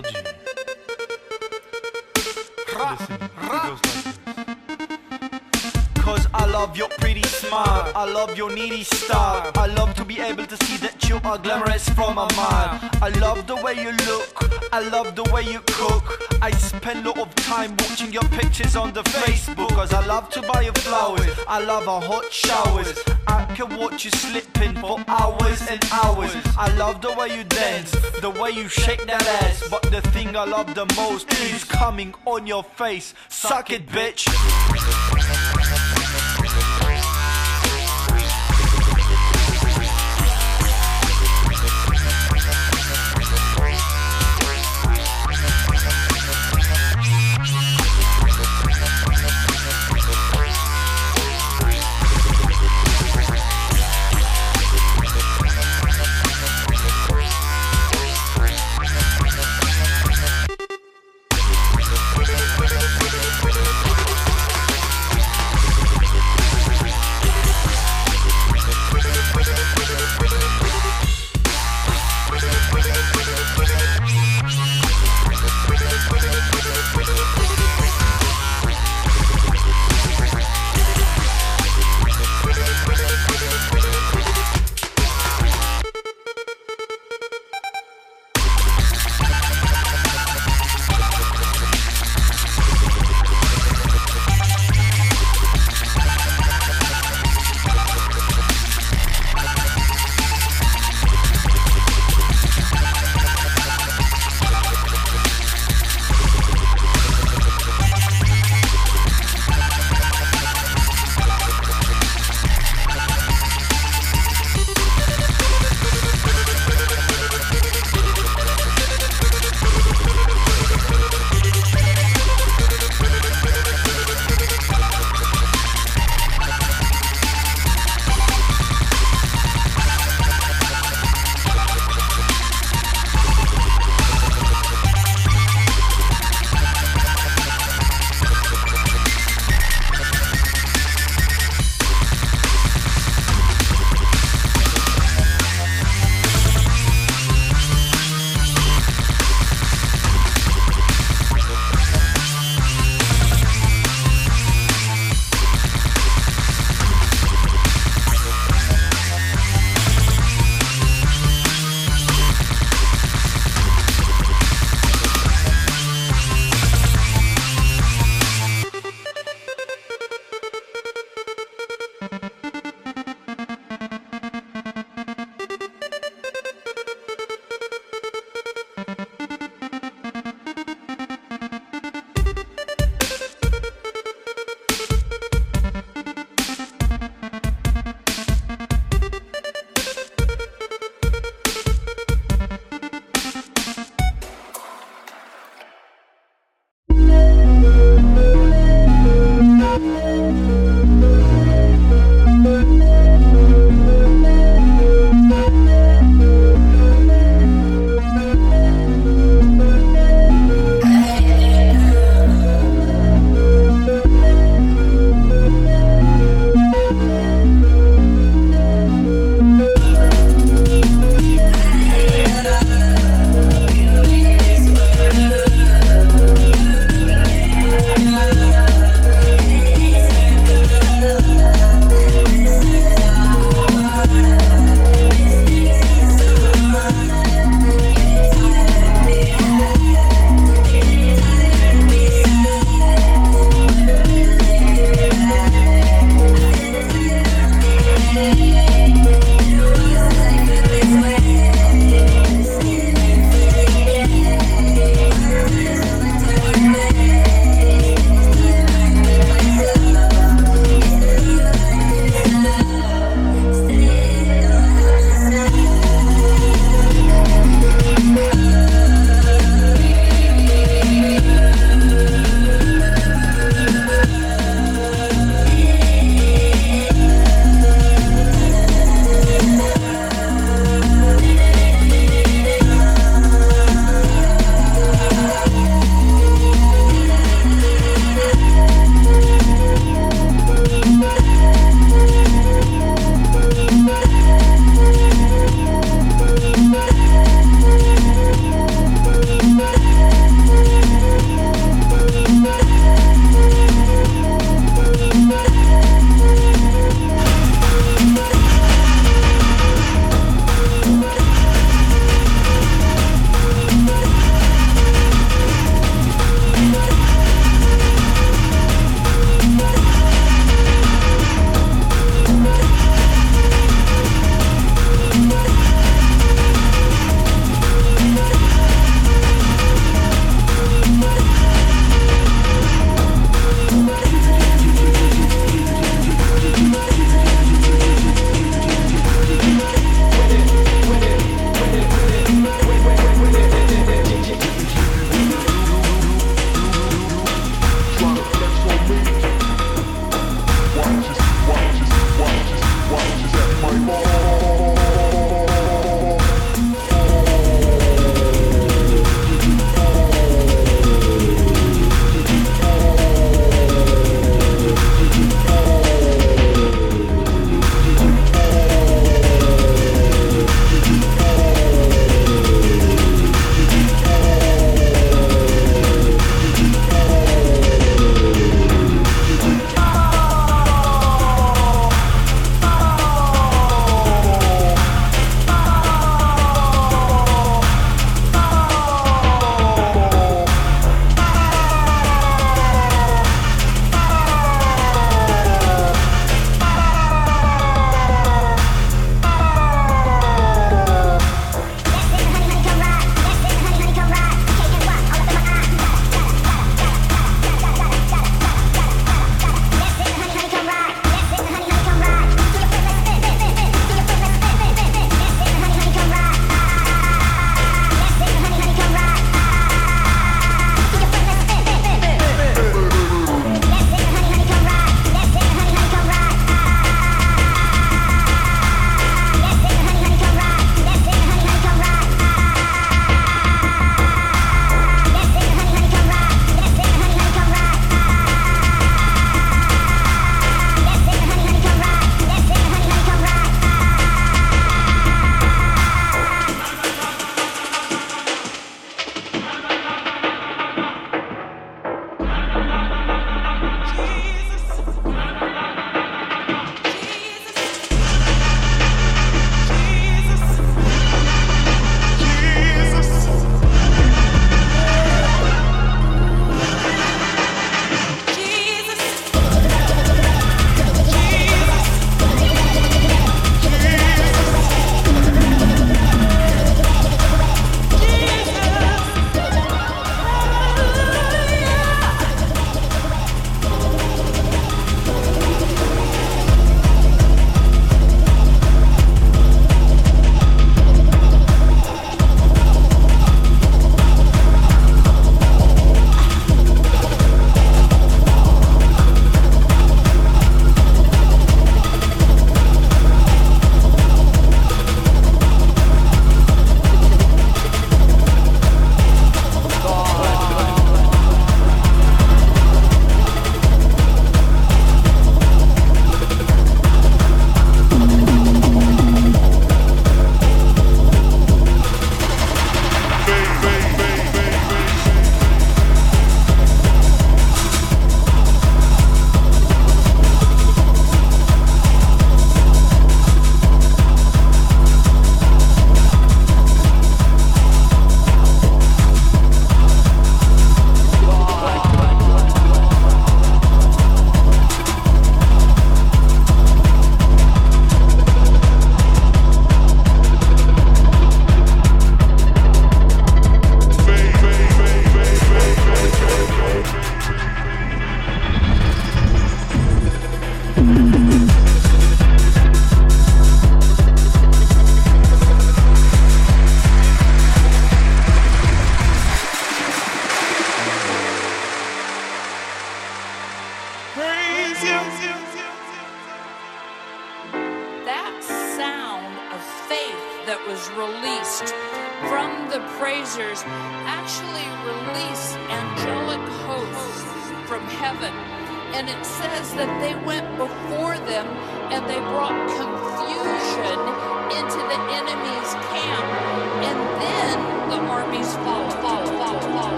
LG. Listen, like. Cause I love your pretty smile, I love your needy style. I love to be able to see that you are glamorous from a mile. I love the way you look, I love the way you cook. I spend a lot of time watching your pictures on the Facebook. Cause I love to buy you flowers, I love our hot showers. I can watch you slipping for hours and hours. I love the way you dance, the way you shake that ass. But the thing I love the most is coming on your face. Suck it, bitch.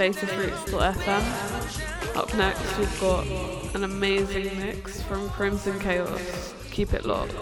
datafruits.fm. Up next, we've got an amazing mix from Crimson Chaos. Keep it locked.